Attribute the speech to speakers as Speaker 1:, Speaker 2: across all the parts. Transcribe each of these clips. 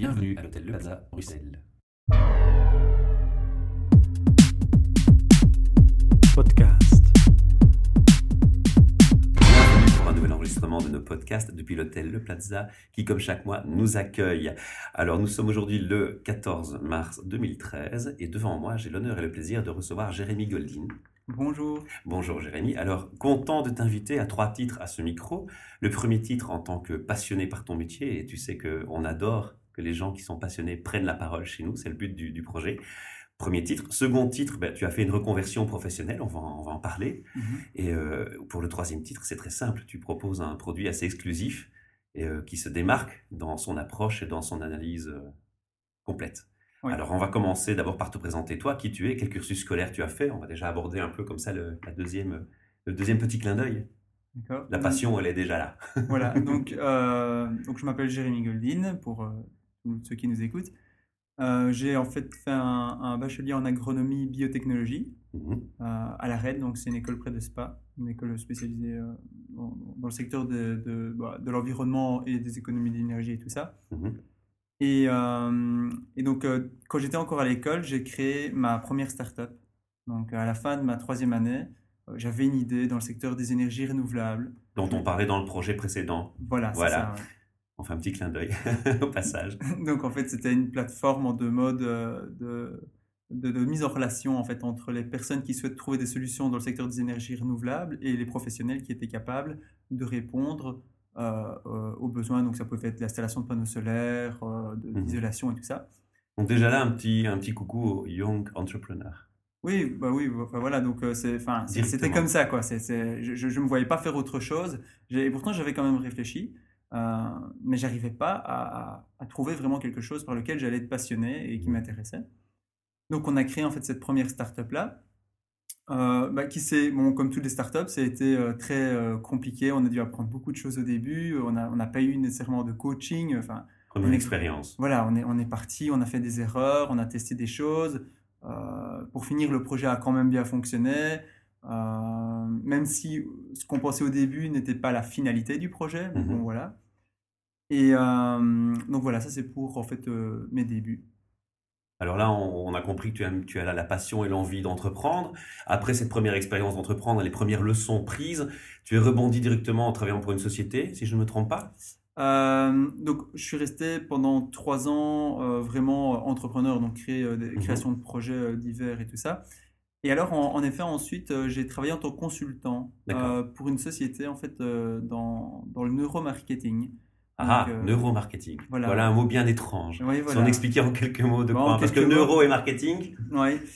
Speaker 1: Bienvenue à l'hôtel Le Plaza, Bruxelles.
Speaker 2: Podcast.
Speaker 1: Bienvenue pour un nouvel enregistrement de nos podcasts depuis l'hôtel Le Plaza qui, comme chaque mois, nous accueille. Alors, nous sommes aujourd'hui le 14 mars 2013 et devant moi, j'ai l'honneur et le plaisir de recevoir Jérémy Goldin.
Speaker 3: Bonjour.
Speaker 1: Bonjour Jérémy. Alors, content de t'inviter à trois titres à ce micro. Le premier titre en tant que passionné par ton métier, et tu sais qu'on adore que les gens qui sont passionnés prennent la parole chez nous, c'est le but du, du projet. Premier titre. Second titre, ben, tu as fait une reconversion professionnelle, on va, en- on va en parler.
Speaker 3: Mhm.
Speaker 1: Et euh, pour le troisième titre, c'est très simple. Tu proposes un produit assez exclusif et euh, qui se démarque dans son approche et dans son analyse euh, complète.
Speaker 3: Oui.
Speaker 1: Alors, on va commencer d'abord par te présenter toi, qui tu es, quel cursus scolaire tu as fait? On va déjà aborder un peu comme ça le, la deuxième, le deuxième petit clin d'œil. La passion, elle est déjà là.
Speaker 3: Voilà. Donc, euh, donc je m'appelle Jérémy Goldin pour tous ceux qui nous écoutent. Euh, j'ai en fait fait un, un bachelier en agronomie biotechnologie
Speaker 1: Mhm.
Speaker 3: euh, à la RED, donc c'est une école près de Spa, une école spécialisée euh, dans, dans le secteur de, de, bah, de l'environnement et des économies d'énergie et tout ça.
Speaker 1: Mhm.
Speaker 3: Et, et donc, quand j'étais encore à l'école, j'ai créé ma première start-up. Donc, à la fin de ma troisième année, j'avais une idée dans le secteur des énergies renouvelables.
Speaker 1: Dont on parlait dans le projet précédent.
Speaker 3: Voilà, c'est
Speaker 1: Voilà.
Speaker 3: ça. ouais.
Speaker 1: On fait un petit clin d'œil au passage.
Speaker 3: Donc en fait, c'était une plateforme en deux modes euh, de, de, de mise en relation en fait entre les personnes qui souhaitent trouver des solutions dans le secteur des énergies renouvelables et les professionnels qui étaient capables de répondre euh, euh, aux besoins. Donc ça pouvait être l'installation de panneaux solaires, euh, de l'isolation et tout ça.
Speaker 1: Donc déjà là, un petit, un petit coucou aux young entrepreneurs.
Speaker 3: Oui, bah oui, enfin, voilà, donc c'est, enfin, c'était comme ça, quoi. C'est, je ne me voyais pas faire autre chose. Et pourtant, j'avais quand même réfléchi, euh, mais j'arrivais pas à, à- à trouver vraiment quelque chose par lequel j'allais être passionné et qui m'intéressait. Donc, on a créé en fait cette première start-up-là, euh, bah, qui s'est, bon, comme toutes les startups, ça a été euh, très compliqué. On a dû apprendre beaucoup de choses au début. On n'a on n'a pas eu nécessairement de coaching. Enfin, On
Speaker 1: expérience.
Speaker 3: voilà, on est, on est parti, on a fait des erreurs, on a testé des choses. Pour finir, le projet a quand même bien fonctionné. Euh, même si ce qu'on pensait au début n'était pas la finalité du projet.
Speaker 1: Mhm.
Speaker 3: Bon, voilà. Et euh, donc voilà, ça c'est pour en fait euh, mes débuts.
Speaker 1: Alors là, on, on a compris que tu as, tu as là la passion et l'envie d'entreprendre. Après cette première expérience d'entreprendre, les premières leçons prises, tu es rebondi directement en travaillant pour une société, si je ne me trompe pas?
Speaker 3: Donc je suis resté pendant trois ans vraiment entrepreneur, donc créer des
Speaker 1: Mhm.
Speaker 3: créations de projets divers et tout ça. Et alors en, en effet ensuite euh, j'ai travaillé en tant que consultant euh, pour une société en fait euh, dans, dans le neuromarketing.
Speaker 1: Ah,
Speaker 3: Donc,
Speaker 1: neuromarketing. Voilà.
Speaker 3: voilà.
Speaker 1: un mot bien étrange.
Speaker 3: Oui,
Speaker 1: Si
Speaker 3: voilà.
Speaker 1: on expliquait en quelques mots de
Speaker 3: Bon,
Speaker 1: quoi Parce que
Speaker 3: mots.
Speaker 1: neuro et marketing,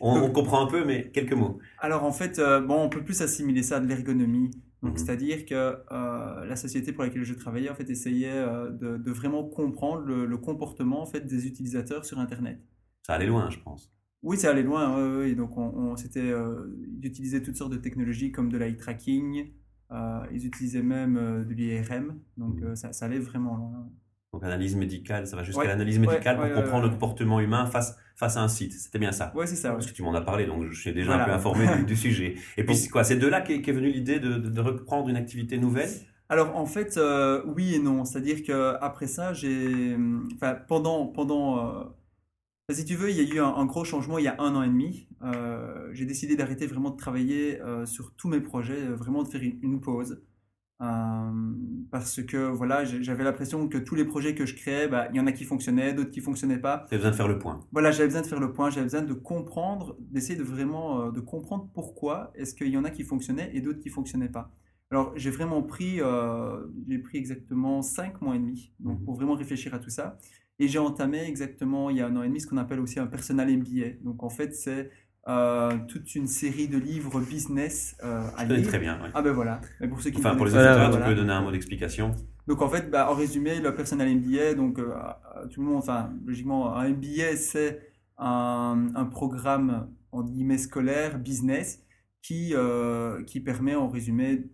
Speaker 1: on, comprend un peu, mais quelques mots.
Speaker 3: Alors en fait, bon, on peut plus assimiler ça à de l'ergonomie. Donc
Speaker 1: Mhm.
Speaker 3: c'est-à-dire que la société pour laquelle je travaillais en fait essayait de, de vraiment comprendre le, le comportement en fait des utilisateurs sur Internet.
Speaker 1: Ça allait loin, je pense.
Speaker 3: Oui, ça allait loin. Donc on, on- c'était, euh, ils utilisaient toutes sortes de technologies comme de l'eye tracking. euh, ils utilisaient même euh, de l'IRM. Donc ça, ça allait vraiment loin.
Speaker 1: Donc analyse médicale, ça va jusqu'à
Speaker 3: Ouais,
Speaker 1: l'analyse
Speaker 3: ouais,
Speaker 1: médicale pour
Speaker 3: ouais,
Speaker 1: comprendre le comportement humain face, face à un site. C'était bien ça.
Speaker 3: Ouais, c'est ça.
Speaker 1: Parce que tu m'en as parlé, donc je suis déjà
Speaker 3: Voilà.
Speaker 1: un peu informé du, du sujet. Et puis c'est quoi C'est de là qu'est venue l'idée de, de- de reprendre une activité nouvelle?
Speaker 3: Alors en fait, oui et non. C'est-à-dire que après ça, j'ai, hum, enfin pendant pendant, si tu veux, il y a eu un, un gros changement il y a un an et demi. Euh, j'ai décidé d'arrêter vraiment de travailler euh, sur tous mes projets, euh, vraiment de faire une, une pause. Euh, parce que voilà, j'avais l'impression que tous les projets que je créais, bah, il y en a qui fonctionnaient, d'autres qui fonctionnaient pas.
Speaker 1: As besoin de faire le point.
Speaker 3: Voilà, j'avais besoin de faire le point, j'avais besoin de comprendre, d'essayer de vraiment de comprendre pourquoi est-ce qu'il y en a qui fonctionnaient et d'autres qui fonctionnaient pas. Alors j'ai vraiment pris, j'ai pris exactement cinq mois et demi donc
Speaker 1: Mhm.
Speaker 3: pour vraiment réfléchir à tout ça. Et j'ai entamé exactement il y a un an et demi ce qu'on appelle aussi un personal MBA. Donc en fait c'est euh, toute une série de livres business euh, à lire.
Speaker 1: très bien. ouais.
Speaker 3: Ah ben voilà. Mais pour ceux qui
Speaker 1: Enfin, pour les auditeurs, tu
Speaker 3: voilà.
Speaker 1: peux donner un mot d'explication.
Speaker 3: Donc en fait, bah, en résumé, le personal MBA, donc euh, tout le monde, enfin logiquement, un MBA c'est un, un programme en guillemets scolaire, business, qui, qui permet en résumé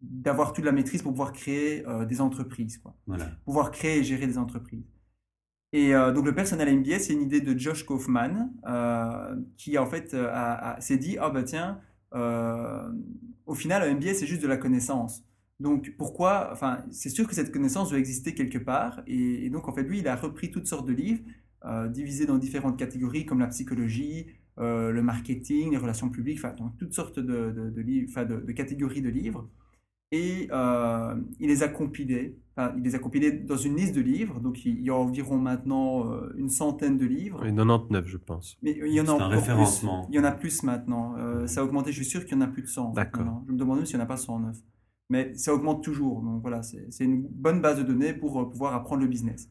Speaker 3: d'avoir toute la maîtrise pour pouvoir créer des entreprises, quoi.
Speaker 1: Voilà.
Speaker 3: pouvoir créer et gérer des entreprises. Et euh, donc le personal MBA, c'est une idée de Josh Kaufman euh, qui en fait euh, s'est dit ah bah tiens, au final un MBA c'est juste de la connaissance. Donc pourquoi Enfin, c'est sûr que cette connaissance doit exister quelque part. Et, donc en fait, lui, il a repris toutes sortes de livres, divisés dans différentes catégories comme la psychologie, le marketing, les relations publiques, enfin, toutes sortes de, catégories de livres. Et euh, il les a compilés. il les a compilés dans une liste de livres. Donc il y a environ maintenant une centaine de livres.
Speaker 2: Et 99, je pense.
Speaker 3: Mais il y en a
Speaker 1: un référencement.
Speaker 3: Plus. Il y en a plus maintenant. ça a augmenté. Je suis sûr qu'il y en a plus de 100.
Speaker 2: D'accord.
Speaker 3: Je me demande même s'il n'y en a pas 109 mais ça augmente toujours. Donc voilà, c'est une bonne base de données pour euh, pouvoir apprendre le business.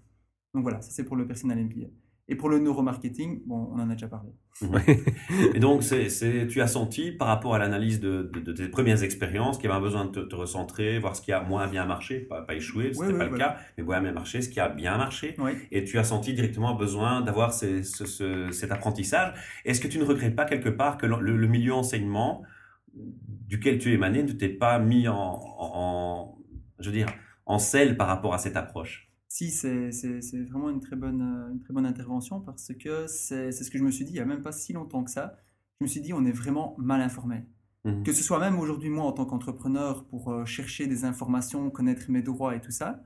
Speaker 3: Donc voilà, ça c'est pour le personnel MBA. Et pour le neuromarketing, bon, on en a déjà parlé.
Speaker 1: Et donc, c'est, tu as senti, par rapport à l'analyse de, tes premières expériences, qu'il y avait un besoin de te, recentrer, voir ce qui a moins bien marché, pas, pas échoué, ce n'était pas le cas, mais moins bien marché, ce qui a bien marché. Et tu as senti directement un besoin d'avoir cet apprentissage. Est-ce que tu ne regrettes pas quelque part que le, le milieu enseignement duquel tu émanais ne t'es pas mis en, je veux dire, en selle par rapport à cette approche?
Speaker 3: Si, c'est vraiment une très, bonne, une très bonne intervention parce que c'est ce que je me suis dit il n'y a même pas si longtemps que ça. Je me suis dit on est vraiment mal informé. Mmh. Que ce soit même aujourd'hui moi en tant qu'entrepreneur pour euh, chercher des informations, connaître mes droits et tout ça.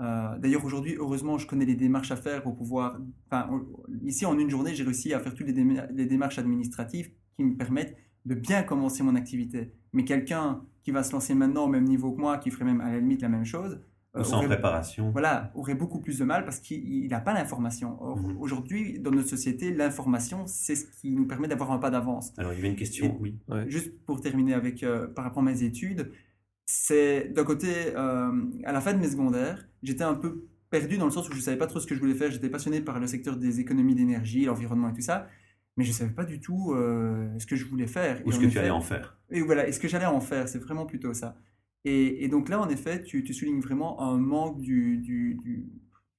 Speaker 3: Euh, d'ailleurs aujourd'hui, heureusement, je connais les démarches à faire pour pouvoir... Enfin, ici en une journée, j'ai réussi à faire toutes les, les démarches administratives qui me permettent de bien commencer mon activité. Mais quelqu'un qui va se lancer maintenant au même niveau que moi, qui ferait même à la limite la même chose,
Speaker 1: euh, sans préparation.
Speaker 3: Voilà, aurait beaucoup plus de mal parce qu'il n'a pas l'information. Mhm. Aujourd'hui, dans notre société, l'information, c'est ce qui nous permet d'avoir un pas d'avance.
Speaker 1: Alors, il y avait une question, oui.
Speaker 3: Juste pour terminer avec, euh, par rapport à mes études, c'est d'un côté, euh, à la fin de mes secondaires, j'étais un peu perdu dans le sens où je ne savais pas trop ce que je voulais faire. J'étais passionné par le secteur des économies d'énergie, l'environnement et tout ça mais je ne savais pas du tout euh, ce que je voulais faire.
Speaker 1: Ou ce que tu allais en faire?
Speaker 3: Et voilà, est ce que j'allais en faire, c'est vraiment plutôt ça. Et, donc là, en effet, tu, soulignes vraiment un manque du, du, du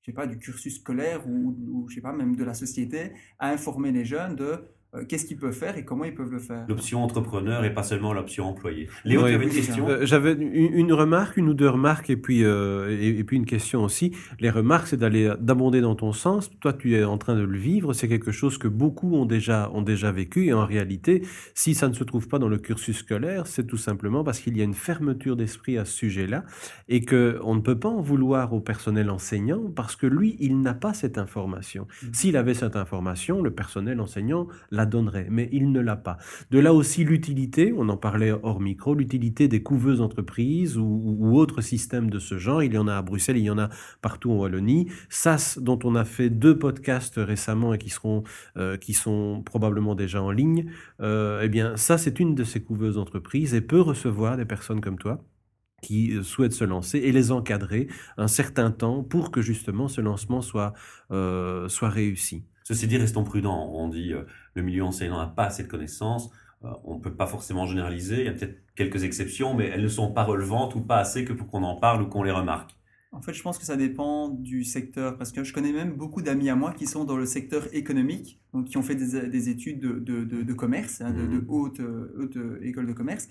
Speaker 3: sais pas, du cursus scolaire ou, je sais pas, même de la société à informer les jeunes de qu'est-ce qu'ils peuvent faire et comment ils peuvent le faire?
Speaker 1: L'option entrepreneur et pas seulement l'option employé. Léo, tu avais une question?
Speaker 2: euh, J'avais une, remarque, une ou deux remarques et puis, euh, et, puis une question aussi. Les remarques, c'est d'aller d'abonder dans ton sens. Toi, tu es en train de le vivre. C'est quelque chose que beaucoup ont déjà, ont déjà vécu. Et en réalité, si ça ne se trouve pas dans le cursus scolaire, c'est tout simplement parce qu'il y a une fermeture d'esprit à ce sujet-là et qu'on ne peut pas en vouloir au personnel enseignant parce que lui, il n'a pas cette information. Mmh. S'il avait cette information, le personnel enseignant donnerait, mais il ne l'a pas. De là aussi l'utilité, on en parlait hors micro, l'utilité des couveuses entreprises ou, autres systèmes de ce genre. Il y en a à Bruxelles, il y en a partout en Wallonie. SAS, dont on a fait deux podcasts récemment et qui seront, euh, qui sont probablement déjà en ligne. Euh, eh bien, ça, c'est une de ces couveuses entreprises et peut recevoir des personnes comme toi qui souhaitent se lancer et les encadrer un certain temps pour que justement ce lancement soit, euh, soit réussi.
Speaker 1: Ceci dit, restons prudents. On dit euh, le milieu enseignant n'a pas assez de connaissances. Euh, on ne peut pas forcément généraliser. Il y a peut-être quelques exceptions, mais elles ne sont pas relevantes ou pas assez que pour qu'on en parle ou qu'on les remarque.
Speaker 3: En fait, je pense que ça dépend du secteur, parce que je connais même beaucoup d'amis à moi qui sont dans le secteur économique, donc qui ont fait des, études de, commerce, hein, de, mmh. haute, haute, école de commerce,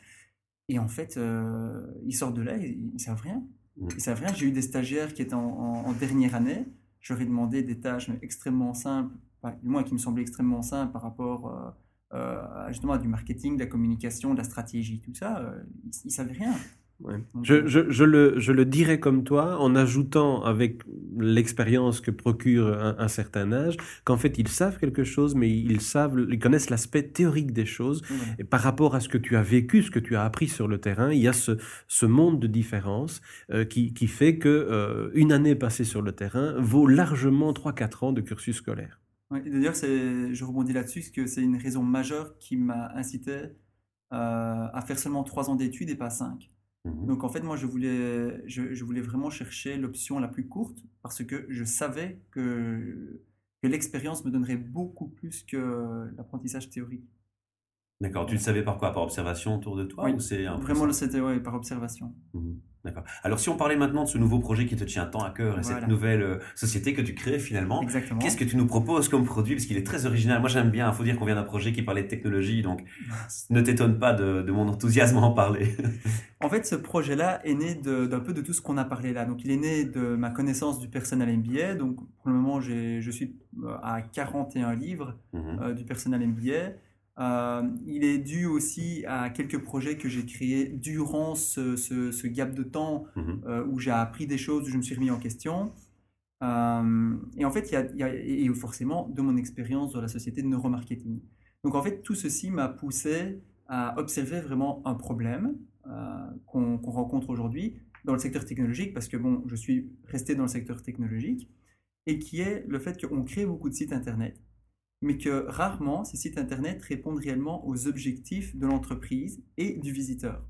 Speaker 3: et en fait, euh, ils sortent de là, ils, ne savent rien. Mmh. Ils savent rien. J'ai eu des stagiaires qui étaient en, en dernière année, j'aurais demandé des tâches extrêmement simples, du moins qui me semblaient extrêmement simples par rapport euh, euh, justement à du marketing, de la communication, de la stratégie, tout ça, euh, ils ne savaient rien.
Speaker 2: Je, je, je, le, je le dirais comme toi, en ajoutant avec l'expérience que procure un, certain âge, qu'en fait ils savent quelque chose, mais ils savent, ils connaissent l'aspect théorique des choses. Et par rapport à ce que tu as vécu, ce que tu as appris sur le terrain, il y a ce, ce monde de différence euh, qui, qui, fait que euh, une année passée sur le terrain vaut largement 3-4 ans de cursus scolaire.
Speaker 3: D'ailleurs, je rebondis là-dessus, parce que c'est une raison majeure qui m'a incité euh, à faire seulement 3 ans d'études et pas 5. Mmh Donc en fait, moi, je voulais, je, voulais vraiment chercher l'option la plus courte parce que je savais que, que l'expérience me donnerait beaucoup plus que l'apprentissage théorique.
Speaker 1: D'accord. Tu le savais par quoi? Par observation autour de toi
Speaker 3: oui, ou c'est Vraiment, c'était ouais, par observation.
Speaker 1: Mmh D'accord. Alors, si on parlait maintenant de ce nouveau projet qui te tient tant à cœur et cette nouvelle euh, société que tu crées finalement, qu'est-ce que tu nous proposes comme produit? Parce qu'il est très original. Moi, j'aime bien. Il faut dire qu'on vient d'un projet qui parlait de technologie, donc ne t'étonne pas de, mon enthousiasme à en parler.
Speaker 3: en fait, ce projet-là est né d'un peu de tout ce qu'on a parlé là. Donc, il est né de ma connaissance du personnel MBA. Donc, pour le moment, je suis euh, à 41 livres mmh euh, du personnel MBA. Euh, il est dû aussi à quelques projets que j'ai créés durant ce, ce, ce, gap de temps
Speaker 1: Mhm.
Speaker 3: euh, où j'ai appris des choses, où je me suis remis en question. Euh, et en fait, il y a, il y a- et forcément de mon expérience dans la société de neuromarketing. Donc en fait, tout ceci m'a poussé à observer vraiment un problème qu'on qu'on rencontre aujourd'hui dans le secteur technologique, parce que bon, je suis resté dans le secteur technologique, et qui est le fait qu'on crée beaucoup de sites Internet, mais que rarement ces sites Internet répondent réellement aux objectifs de l'entreprise et du visiteur.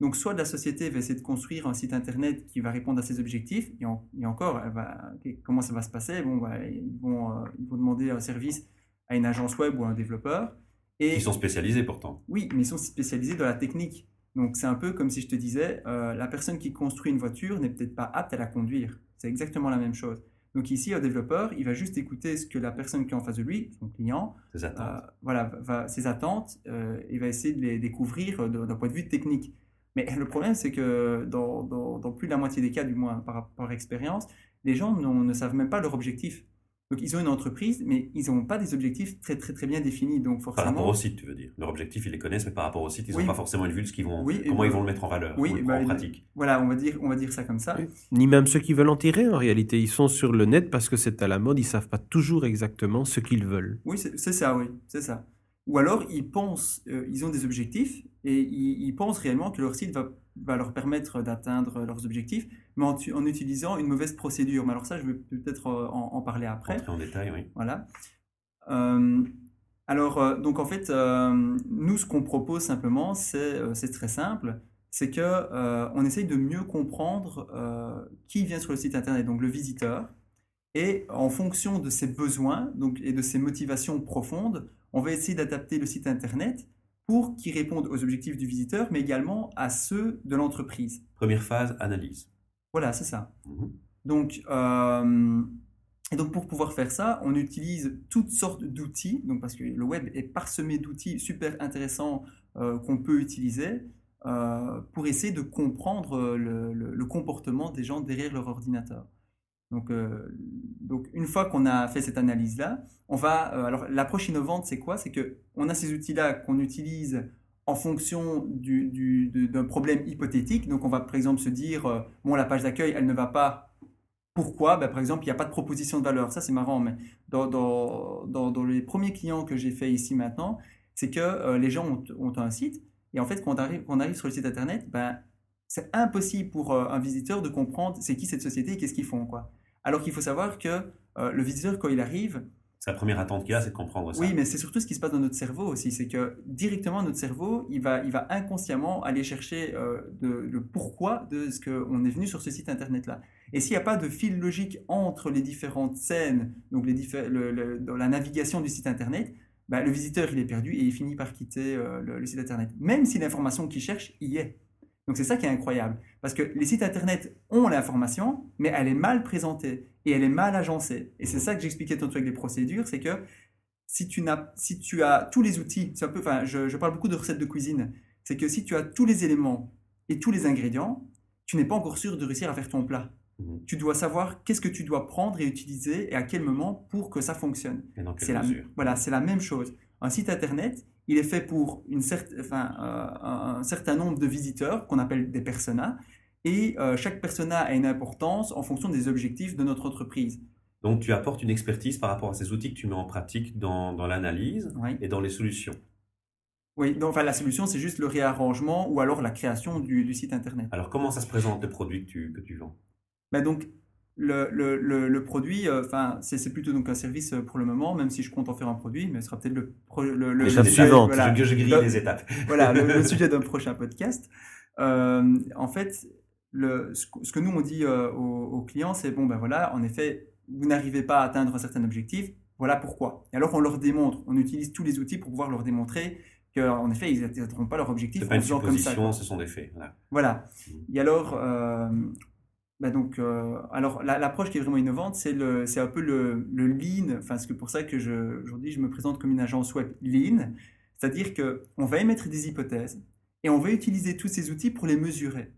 Speaker 3: Donc soit la société va essayer de construire un site Internet qui va répondre à ses objectifs, et, en- et encore, elle va- comment ça va se passer? Bon, bah, ils, vont, euh, ils vont demander un service à une agence web ou à un développeur. Et
Speaker 1: Qui sont spécialisés pourtant.
Speaker 3: oui, mais ils sont spécialisés dans la technique. Donc c'est un peu comme si je te disais, euh, la personne qui construit une voiture n'est peut-être pas apte à la conduire. C'est exactement la même chose. Donc ici, un développeur, il va juste écouter ce que la personne qui est en face de lui, son client,
Speaker 1: Ces attentes.
Speaker 3: euh, voilà, va, ses attentes, euh, et va essayer de les découvrir euh, d'un point de vue technique. Mais le problème, c'est que dans, dans- dans plus de la moitié des cas, du moins par, par expérience, les gens ne savent même pas leur objectif. Donc ils ont une entreprise, mais ils n'ont pas des objectifs très très très bien définis. Donc
Speaker 1: Par
Speaker 3: forcément,
Speaker 1: rapport au site, tu veux dire. Leur objectif, ils les connaissent, mais par rapport au site, ils n'ont
Speaker 3: Oui.
Speaker 1: pas forcément une vue de ce qu'ils vont,
Speaker 3: Oui,
Speaker 1: comment
Speaker 3: ben-
Speaker 1: ils vont le mettre en valeur,
Speaker 3: Oui,
Speaker 1: ou prendre
Speaker 3: ben,
Speaker 1: en pratique.
Speaker 3: voilà, on va dire, on va dire ça comme ça.
Speaker 2: Oui. Ni même ceux qui veulent en tirer en réalité. Ils sont sur le net parce que c'est à la mode, ils savent pas toujours exactement ce qu'ils veulent.
Speaker 3: Oui, c'est c'est ça, oui, c'est ça. Ou alors ils pensent, euh, ils ont des objectifs et ils, ils pensent réellement que leur site va, va leur permettre d'atteindre leurs objectifs, mais en, utilisant une mauvaise procédure. Mais alors ça, je vais peut-être euh, en, en parler après.
Speaker 1: Entrer en détail, oui.
Speaker 3: Voilà. Euh, alors, euh, donc en fait, euh, nous, ce qu'on propose simplement, c'est très simple. C'est que euh, on essaye de mieux comprendre qui vient sur le site internet, donc le visiteur, et en fonction de ses besoins donc, et de ses motivations profondes, on va essayer d'adapter le site internet pour qu'il réponde aux objectifs du visiteur, mais également à ceux de l'entreprise.
Speaker 1: Première phase, analyse.
Speaker 3: Voilà, c'est ça. Donc, euh, et donc pour pouvoir faire ça, on utilise toutes sortes d'outils, donc parce que le web est parsemé d'outils super intéressants euh, qu'on peut utiliser euh, pour essayer de comprendre le, le- le comportement des gens derrière leur ordinateur. Donc, donc une fois qu'on a fait cette analyse-là, on va. alors l'approche innovante, c'est quoi? C'est que on a ces outils-là qu'on utilise en fonction d'un problème hypothétique. Donc on va par exemple se dire, euh, bon la page d'accueil, elle ne va pas. Pourquoi? Ben, Par exemple, il n'y a pas de proposition de valeur. Ça c'est marrant, mais dans, dans, les premiers clients que j'ai fait ici maintenant, c'est que euh, les gens ont, ont un site et en fait quand on arrive, sur le site internet, ben, c'est impossible pour euh, un visiteur de comprendre c'est qui cette société et qu'est-ce qu'ils font. Quoi. Alors qu'il faut savoir que le visiteur, quand il arrive,
Speaker 1: La première attente qu'il a, c'est de comprendre ça.
Speaker 3: oui, mais c'est surtout ce qui se passe dans notre cerveau aussi. C'est que directement, notre cerveau, il va, il va inconsciemment aller chercher euh, le pourquoi de ce qu'on est venu sur ce site internet-là. Et s'il n'y a pas de fil logique entre les différentes scènes, donc les diffé- dans la navigation du site internet, bah, le visiteur, il est perdu et il finit par quitter euh, le, le site internet. Même si l'information qu'il cherche y est. Donc c'est ça qui est incroyable. Parce que les sites internet ont l'information, mais elle est mal présentée et elle est mal agencée. Et c'est ça que j'expliquais tantôt avec les procédures, c'est que si tu, n'as, si tu as tous les outils, c'est un peu, enfin, je, je parle beaucoup de recettes de cuisine, c'est que si tu as tous les éléments et tous les ingrédients, tu n'es pas encore sûr de réussir à faire ton plat.
Speaker 1: Mhm.
Speaker 3: Tu dois savoir qu'est-ce que tu dois prendre et utiliser et à quel moment pour que ça fonctionne. C'est la, voilà, c'est la même chose. Un site internet, il est fait pour une enfin, euh, un certain nombre de visiteurs qu'on appelle des personas, et euh, chaque persona a une importance en fonction des objectifs de notre entreprise.
Speaker 1: Donc tu apportes une expertise par rapport à ces outils que tu mets en pratique dans, dans l'analyse
Speaker 3: Oui.
Speaker 1: et dans les solutions.
Speaker 3: Oui, donc enfin, la solution, c'est juste le réarrangement ou alors la création du, du site internet.
Speaker 1: Alors comment ça se présente, le produit que tu, que tu vends?
Speaker 3: Mais donc, le, le, le, le produit, euh, enfin, c'est c'est plutôt donc un service pour le moment, même si je compte en faire un produit, mais ce sera peut-être le, pro- le, le-
Speaker 2: L'étape
Speaker 3: le-
Speaker 2: suivante.
Speaker 3: voilà.
Speaker 1: je, je grille
Speaker 3: Le-
Speaker 1: les étapes.
Speaker 3: voilà, le, le sujet d'un prochain podcast. Euh, en fait, le, ce, que- nous on dit euh, aux, aux clients, c'est bon, ben voilà, en effet, vous n'arrivez pas à atteindre un certain objectif, voilà pourquoi. Et alors on leur démontre, on utilise tous les outils pour pouvoir leur démontrer qu'en effet, ils n'atteindront pas leur objectif
Speaker 1: C'est
Speaker 3: en
Speaker 1: pas une
Speaker 3: comme ça.
Speaker 1: ce sont des faits. Voilà.
Speaker 3: Voilà.
Speaker 1: Mhm.
Speaker 3: Et alors, euh, bah donc, euh, alors la- l'approche qui est vraiment innovante, c'est le, c'est un peu le, le lean. Enfin, c'est pour ça que je, aujourd'hui je me présente comme une agence web lean, c'est-à-dire que on va émettre des hypothèses et on va utiliser tous ces outils pour les mesurer.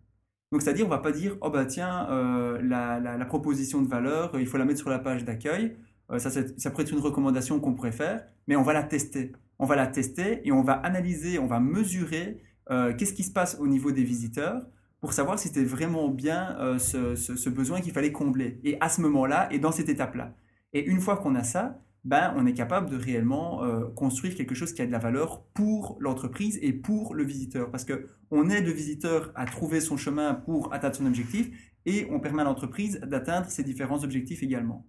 Speaker 3: Donc, c'est-à-dire, on va pas dire, oh bah tiens, euh, la, proposition de valeur, euh, il faut la mettre sur la page d'accueil. Euh, ça, ça pourrait être une recommandation qu'on pourrait faire, mais on va la tester. on va la tester et on va analyser, on va mesurer qu'est-ce qui se passe au niveau des visiteurs pour savoir si c'était vraiment bien ce, ce- ce besoin qu'il fallait combler. Et à ce moment-là, et dans cette étape-là. Et une fois qu'on a ça, ben, on est capable de réellement euh, construire quelque chose qui a de la valeur pour l'entreprise et pour le visiteur. Parce que on aide le visiteur à trouver son chemin pour atteindre son objectif et on permet à l'entreprise d'atteindre ses différents objectifs également.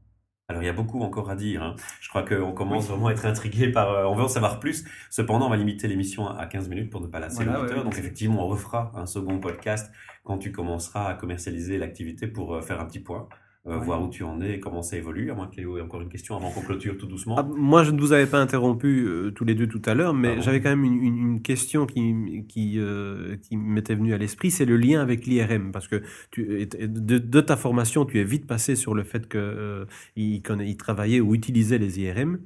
Speaker 1: Alors, il y a beaucoup encore à dire. hein. Je crois qu'on commence vraiment à être intrigué par. euh, on veut en savoir plus. Cependant, on va limiter l'émission à à 15 minutes pour ne pas lasser
Speaker 3: Voilà,
Speaker 1: l'auditeur.
Speaker 3: ouais,
Speaker 1: Donc, effectivement, on refera un second podcast quand tu commenceras à commercialiser l'activité pour euh, faire un petit point, euh,
Speaker 3: Ouais.
Speaker 1: voir où tu en es et comment ça évolue. À moins que Léo ait encore une question avant qu'on clôture tout doucement.
Speaker 2: Ah, moi, je ne vous avais pas interrompu euh, tous les deux tout à l'heure, mais
Speaker 1: Pardon.
Speaker 2: j'avais quand même une, une- une question qui, qui, euh, qui m'était venue à l'esprit, c'est le lien avec l'IRM, parce que tu, de, de ta formation, tu es vite passé sur le fait qu'il il travaillait ou utilisait les IRM.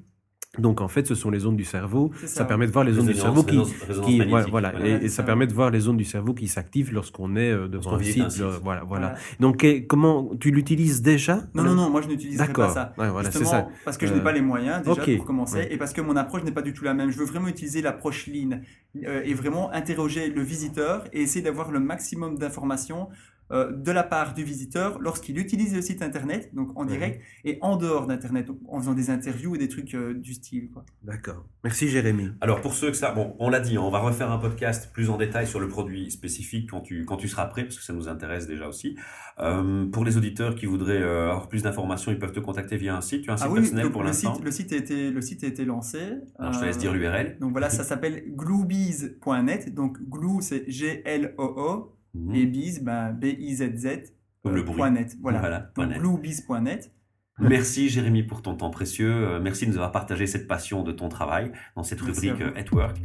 Speaker 2: Donc, en fait, ce sont les zones du cerveau. Ça,
Speaker 3: ça,
Speaker 2: permet de voir les zones du
Speaker 1: Résonance-
Speaker 2: cerveau qui, voilà,
Speaker 1: voilà.
Speaker 2: et, ça
Speaker 3: ça.
Speaker 2: permet de voir les zones du cerveau qui s'activent lorsqu'on est euh, devant un site.
Speaker 1: un site.
Speaker 2: le- voilà, voilà.
Speaker 3: Voilà.
Speaker 2: Donc, comment tu l'utilises déjà?
Speaker 3: Non, non, non, moi je n'utiliserai pas ça.
Speaker 2: Ouais, voilà, c'est ça.
Speaker 3: parce que je
Speaker 2: Euh,
Speaker 3: n'ai pas les moyens déjà pour commencer
Speaker 2: Ouais.
Speaker 3: et parce que mon approche n'est pas du tout la même. Je veux vraiment utiliser l'approche lean euh, et vraiment interroger le visiteur et essayer d'avoir le maximum d'informations euh, de la part du visiteur lorsqu'il utilise le site internet, donc en
Speaker 2: Ouais.
Speaker 3: direct, et en dehors d'internet, en faisant des interviews et des trucs euh, du style. Quoi.
Speaker 2: D'accord. Merci, Jérémy.
Speaker 1: Alors pour ceux que ça, bon, on l'a dit, on va refaire un podcast plus en détail sur le produit spécifique quand tu, quand tu seras prêt, parce que ça nous intéresse déjà aussi. Euh, pour les auditeurs qui voudraient euh, avoir plus d'informations, ils peuvent te contacter via un site. Tu as un site
Speaker 3: Ah oui,
Speaker 1: personnel
Speaker 3: donc
Speaker 1: pour
Speaker 3: le
Speaker 1: l'instant
Speaker 3: site, le site a été, le site a été lancé.
Speaker 1: Alors je te laisse dire l'URL.
Speaker 3: Donc voilà, ça s'appelle gluebiz.net. Donc glue c'est G-L-O-O
Speaker 1: Mhm.
Speaker 3: et biz, B-I-Z-Z.
Speaker 1: Comme le
Speaker 3: euh,
Speaker 1: bruit.
Speaker 3: point .net. Voilà.
Speaker 1: Voilà, point
Speaker 3: donc
Speaker 1: net.
Speaker 3: gluebiz.net.
Speaker 1: Merci Jérémy pour ton temps précieux. Euh, Merci de nous avoir partagé cette passion de ton travail dans cette
Speaker 3: Merci
Speaker 1: rubrique euh, At Work.